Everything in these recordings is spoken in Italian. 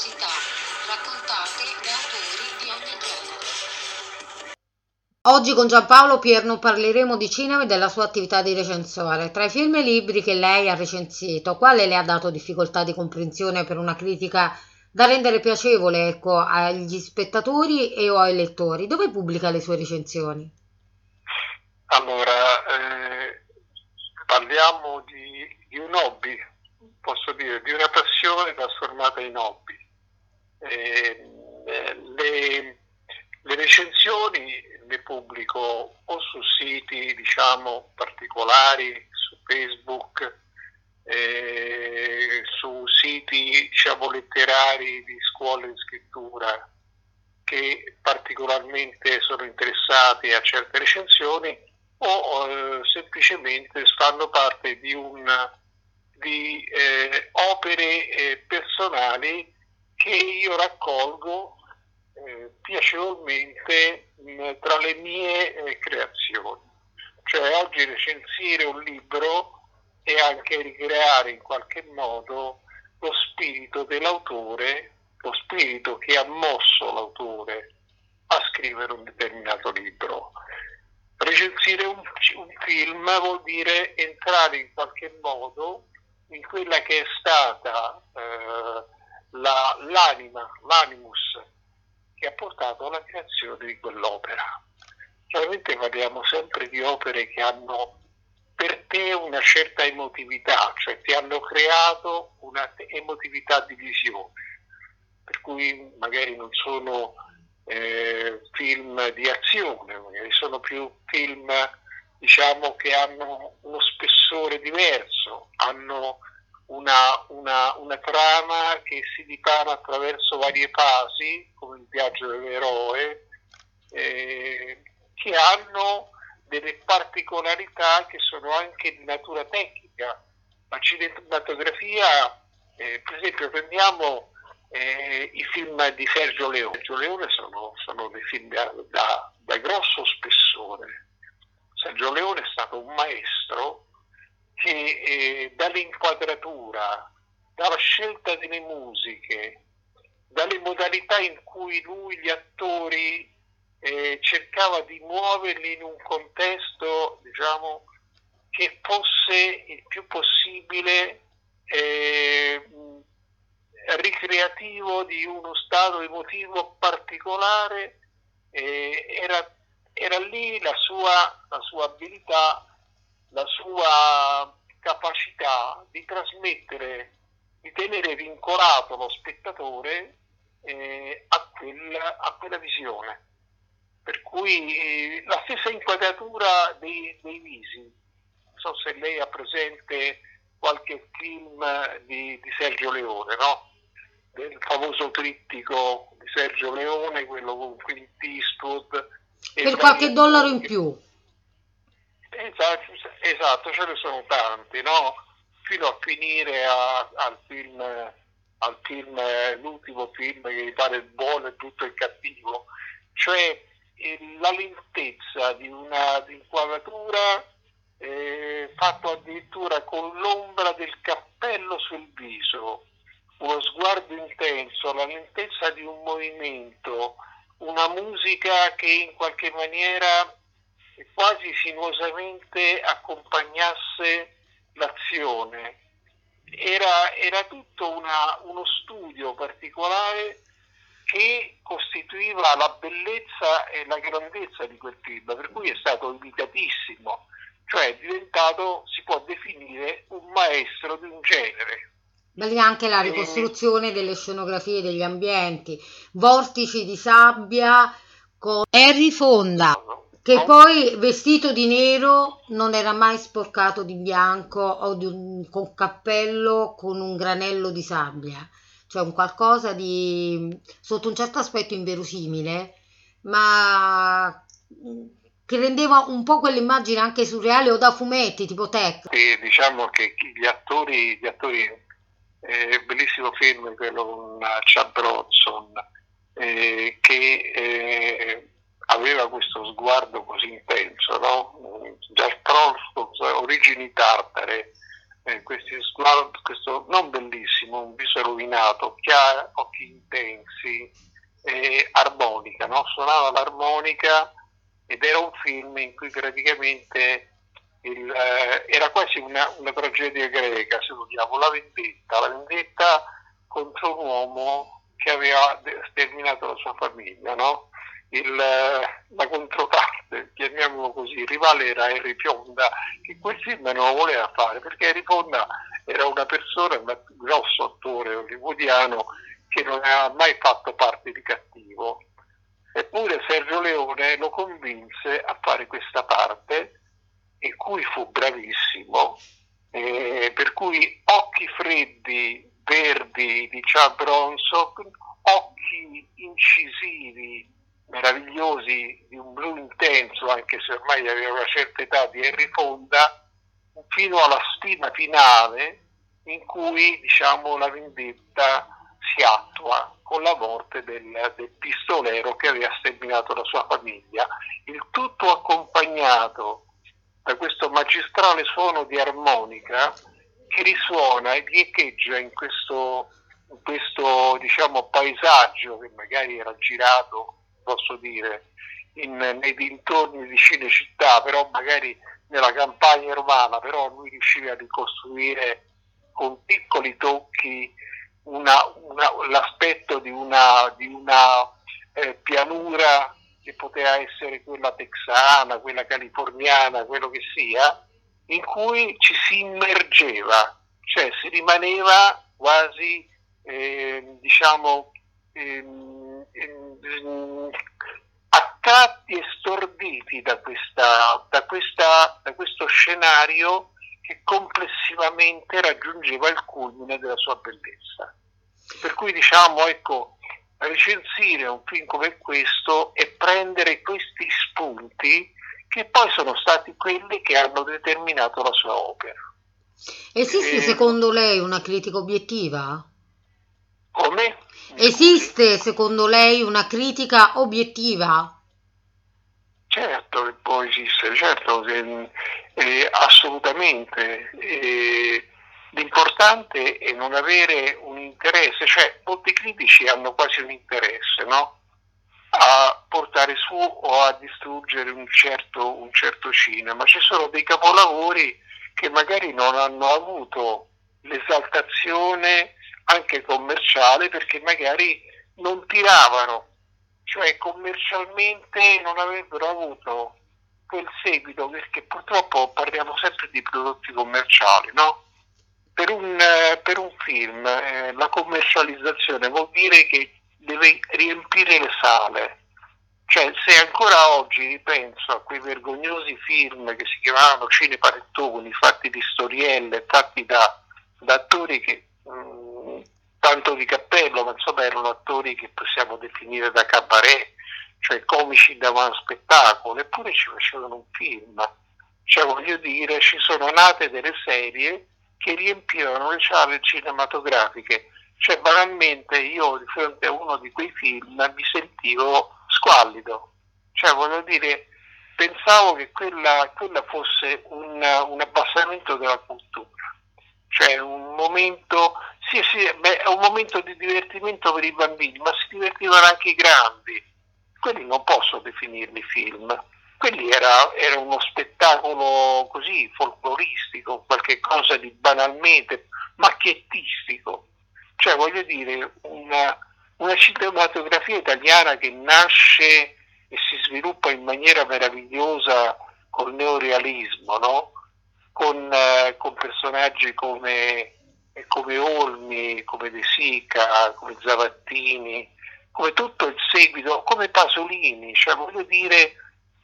curiosità raccontate da autori di ogni genere. Oggi con Giampaolo Pierno parleremo di cinema e della sua attività di recensore. Tra i film e i libri che lei ha recensito, quale le ha dato difficoltà di comprensione per una critica da rendere piacevole ecco, agli spettatori e o ai lettori? Dove pubblica le sue recensioni? Allora, eh, parliamo di, di un hobby, posso dire, di una passione trasformata in hobby. Eh, le, le, recensioni le pubblico o su siti diciamo particolari, su Facebook, eh, su siti diciamo letterari di scuole in scrittura che particolarmente sono interessati a certe recensioni o eh, semplicemente fanno parte di un di eh, opere eh, personali che io raccolgo eh, piacevolmente mh, tra le mie eh, creazioni. Cioè oggi recensire un libro e anche ricreare in qualche modo lo spirito dell'autore, lo spirito che ha mosso l'autore a scrivere un determinato libro. Recensire un, un film vuol dire entrare in qualche modo in quella che è stata eh, la, l'anima, l'animus che ha portato alla creazione di quell'opera. Chiaramente parliamo sempre di opere che hanno per te una certa emotività, cioè ti hanno creato una emotività di visione, per cui magari non sono eh, film di azione, magari sono più film diciamo che hanno uno spessore diverso, hanno una, una, una trama che si dipana attraverso varie fasi, come il viaggio dell'eroe, eh, che hanno delle particolarità che sono anche di natura tecnica. La cinematografia, eh, per esempio, prendiamo eh, i film di Sergio Leone. Sergio Leone sono, sono dei film da, da, da grosso spessore Sergio Leone è stato un maestro che eh, dall'inquadratura, dalla scelta delle musiche, dalle modalità in cui lui gli attori eh, cercava di muoverli in un contesto, diciamo, che fosse il più possibile eh, ricreativo di uno stato emotivo particolare, eh, era era lì la sua, la sua abilità, la sua capacità di trasmettere, di tenere vincolato lo spettatore eh, a, quel, a, quella visione. Per cui eh, la stessa inquadratura dei, dei, visi, non so se lei ha presente qualche film di, di Sergio Leone, no? del famoso trittico di Sergio Leone, quello con Clint Eastwood, per qualche dollaro in più. Esatto, esatto, ce ne sono tanti, no? Fino a finire a, al film, al film, l'ultimo film che mi pare buono e tutto il cattivo, cioè eh, la lentezza di una inquadratura eh, fatto addirittura con l'ombra del cappello sul viso, uno sguardo intenso, la lentezza di un movimento, una musica che in qualche maniera quasi sinuosamente accompagnasse l'azione. Era, era tutto una, uno studio particolare che costituiva la bellezza e la grandezza di quel film, per cui è stato imitatissimo, cioè è diventato, si può definire, un maestro di un genere. Bella anche la ricostruzione delle scenografie degli ambienti, vortici di sabbia con Harry Fonda, che poi vestito di nero non era mai sporcato di bianco o di un, con cappello con un granello di sabbia, cioè un qualcosa di sotto un certo aspetto inverosimile, ma che rendeva un po' quell'immagine anche surreale o da fumetti tipo tech. Sì, diciamo che gli attori, gli attori eh, bellissimo film quello con Chad Bronson eh, che eh, aveva questo sguardo così intenso, no? Jack Bronson, origini tartare, eh, sguardi, questo non bellissimo, un viso rovinato, chiaro, occhi intensi, eh, armonica, no? suonava l'armonica ed era un film in cui praticamente il, eh, era quasi una, una, tragedia greca, se vogliamo, la vendetta, la vendetta contro un uomo che aveva sterminato la sua famiglia, no? Il, la controparte, chiamiamolo così, il rivale era Harry Fonda, che quel film non lo voleva fare perché Harry Fonda era una persona, un grosso attore hollywoodiano che non aveva mai fatto parte di cattivo. Eppure Sergio Leone lo convinse a fare questa parte, in cui fu bravissimo, eh, per cui occhi freddi, verdi di Chad Bronson, occhi incisivi, meravigliosi di un blu intenso, anche se ormai aveva una certa età di Henry Fonda, fino alla stima finale in cui diciamo, la vendetta si attua con la morte del, del pistolero che aveva sterminato la sua famiglia. Il tutto accompagnato da questo magistrale suono di armonica che risuona e riecheggia in questo, in questo diciamo, paesaggio che magari era girato posso dire, in, nei dintorni di Cinecittà, però magari nella campagna romana, però lui riusciva a ricostruire con piccoli tocchi una, una, l'aspetto di una, di una eh, pianura che poteva essere quella texana, quella californiana, quello che sia, in cui ci si immergeva, cioè si rimaneva quasi, eh, diciamo, eh, attratti e storditi da, questa, da, questa, da questo scenario che complessivamente raggiungeva il culmine della sua bellezza. Per cui diciamo, ecco, recensire un film come questo e prendere questi spunti che poi sono stati quelli che hanno determinato la sua opera. Esiste e... secondo lei una critica obiettiva? Come? Esiste secondo lei una critica obiettiva? Certo che può esistere, certo che eh, assolutamente. Eh, l'importante è non avere un interesse, cioè molti critici hanno quasi un interesse no? a portare su o a distruggere un certo, un certo cinema. Ci sono dei capolavori che magari non hanno avuto l'esaltazione anche commerciale perché magari non tiravano, cioè commercialmente non avrebbero avuto quel seguito perché purtroppo parliamo sempre di prodotti commerciali, no? Per un, per un film eh, la commercializzazione vuol dire che deve riempire le sale, cioè se ancora oggi ripenso a quei vergognosi film che si chiamavano cinepanettoni, fatti di storielle, fatti da, da attori che mh, mm, tanto di cappello, ma insomma erano attori che possiamo definire da cabaret, cioè comici da spettacolo, eppure ci facevano un film. Cioè voglio dire, ci sono nate delle serie che riempivano le sale cinematografiche. Cioè banalmente io di fronte a uno di quei film mi sentivo squallido. Cioè voglio dire, pensavo che quella, quella fosse un, un abbassamento della cultura cioè un momento, sì, sì, beh, è un momento di divertimento per i bambini, ma si divertivano anche i grandi. Quelli non posso definirli film, quelli era, era uno spettacolo così folcloristico, qualche cosa di banalmente macchiettistico. Cioè voglio dire, una, una cinematografia italiana che nasce e si sviluppa in maniera meravigliosa col neorealismo, no? Con, eh, con personaggi come, come, Olmi, come De Sica, come Zavattini, come tutto il seguito, come Pasolini, cioè voglio dire,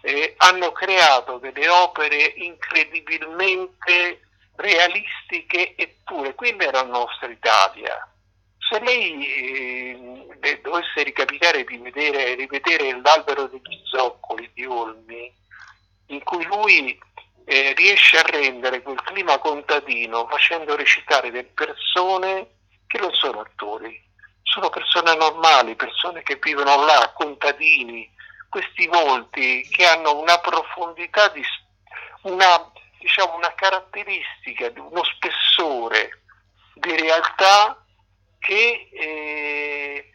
eh, hanno creato delle opere incredibilmente realistiche eppure quella era la nostra Italia. Se lei eh, dovesse ricapitare di vedere, rivedere l'albero degli zoccoli di Olmi, in cui lui eh, riesce a rendere quel clima contadino facendo recitare delle persone che non sono attori, sono persone normali, persone che vivono là, contadini, questi volti che hanno una profondità, di, una, diciamo, una caratteristica, uno spessore di realtà che, eh,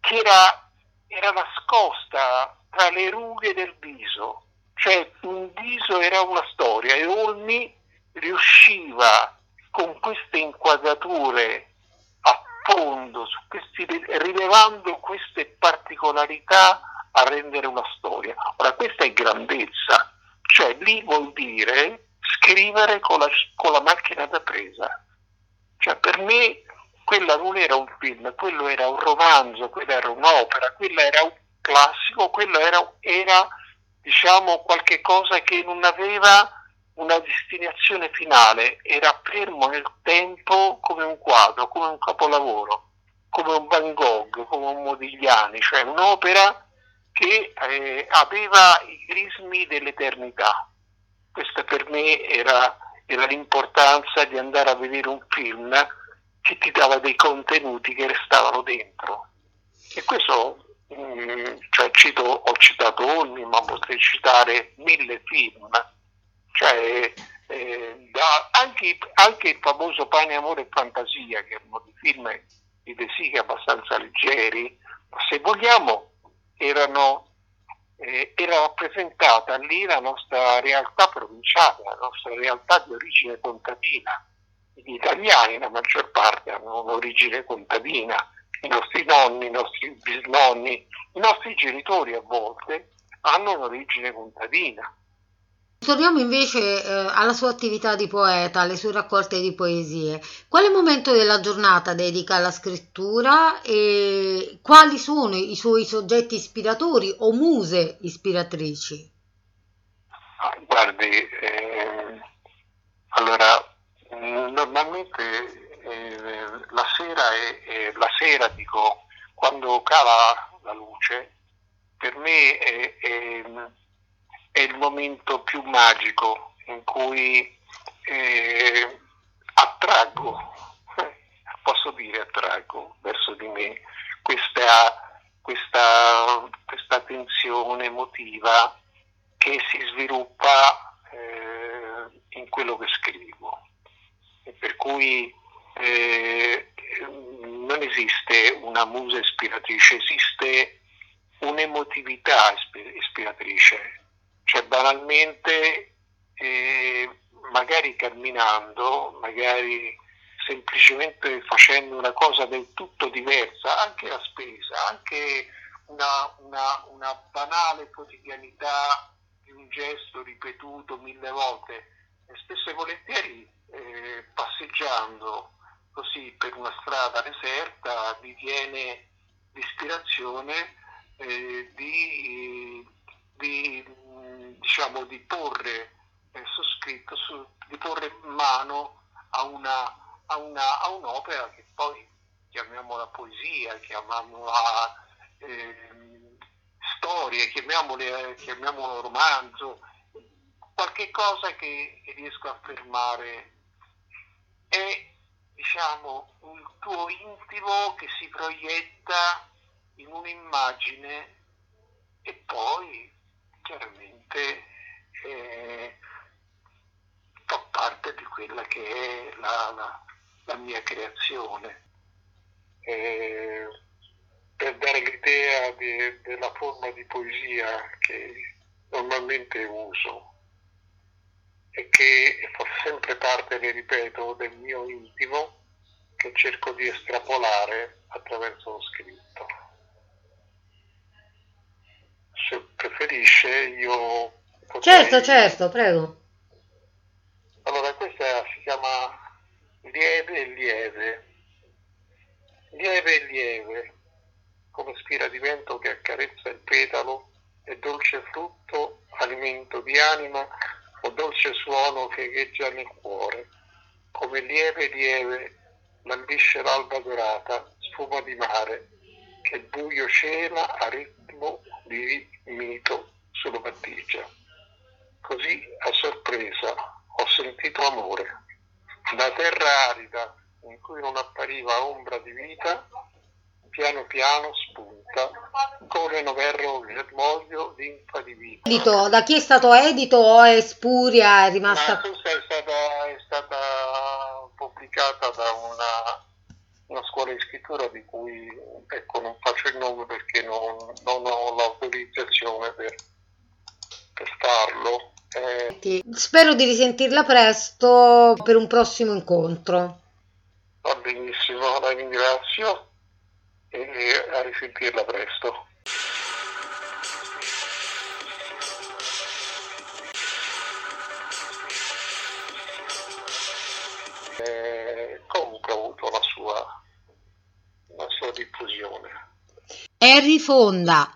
che era, era nascosta tra le rughe del viso, cioè un viso era una storia e Olmi riusciva con queste inquadrature a fondo, questi, rilevando queste particolarità a rendere una storia. Ora questa è grandezza, cioè lì vuol dire scrivere con la, con la macchina da presa. Cioè per me quella non era un film, quello era un romanzo, quella era un'opera, quella era un classico, quello era, era diciamo qualche cosa che non aveva una destinazione finale, era fermo nel tempo come un quadro, come un capolavoro, come un Van Gogh, come un Modigliani, cioè un'opera che eh, aveva i crismi dell'eternità. Questa per me era, era l'importanza di andare a vedere un film che ti dava dei contenuti che restavano dentro. E questo, cioè cito, ho citato Olmi, ma potrei citare mille film. Cioè, eh, da, anche, anche, il famoso Pane, Amore e Fantasia, che erano dei film di De Sica abbastanza leggeri, se vogliamo erano, eh, era rappresentata lì la nostra realtà provinciale, la nostra realtà di origine contadina. Gli italiani, la maggior parte, hanno un'origine contadina, i nostri nonni, i nostri bisnonni, i nostri genitori a volte hanno un'origine contadina Torniamo invece eh, alla sua attività di poeta, alle sue raccolte di poesie. Quale momento della giornata dedica alla scrittura e quali sono i suoi soggetti ispiratori o muse ispiratrici? Ah, guardi, eh, allora normalmente eh, la sera, è, la sera dico, quando cala la luce, per me è, è è il momento più magico in cui eh, attraggo, posso dire attraggo verso di me questa, questa, questa tensione emotiva che si sviluppa eh, in quello che scrivo. E per cui eh, non esiste una musa ispiratrice, esiste un'emotività ispiratrice. Cioè banalmente eh, magari camminando, magari semplicemente facendo una cosa del tutto diversa, anche la spesa, anche una, una, una banale quotidianità di un gesto ripetuto mille volte, spesso e volentieri eh, passeggiando così per una strada deserta vi viene l'ispirazione eh, di, di diciamo, di porre eh, sottoscritto, su, di porre mano a, una, a, una, a un'opera che poi chiamiamola poesia, chiamiamola eh, storia, chiamiamole, chiamiamolo romanzo, qualche cosa che riesco a affermare. È diciamo un tuo intimo che si proietta in un'immagine e poi chiaramente eh, fa parte di quella che è la, la, la mia creazione. Eh, per dare l'idea de, della forma di poesia che normalmente uso e che fa sempre parte, le ripeto, del mio intimo che cerco di estrapolare attraverso lo scritto se preferisce io potrei... Certo, certo, prego. Allora questa si chiama lieve e lieve. Lieve e lieve, come spira di vento che accarezza il petalo, e dolce frutto, alimento di anima, o dolce suono che echeggia nel cuore. Come lieve lieve lambisce l'alba dorata, sfuma di mare, che buio cela a ritmo di mito sulla battigia. Così a sorpresa ho sentito amore. Da terra arida in cui non appariva ombra di vita, piano piano corrono il germoglio linfa divina. Edito, da chi è stato edito o è spuria, è Ma rimasta... è stata, è stata pubblicata da una, una scuola di scrittura di cui ecco, non faccio il nome perché non, non ho l'autorizzazione per, per farlo. Eh, Spero di risentirla presto per un prossimo incontro. va benissimo, la ringrazio e a risentirla presto. Comunque ha avuto la sua, la sua diffusione. Harry Fonda,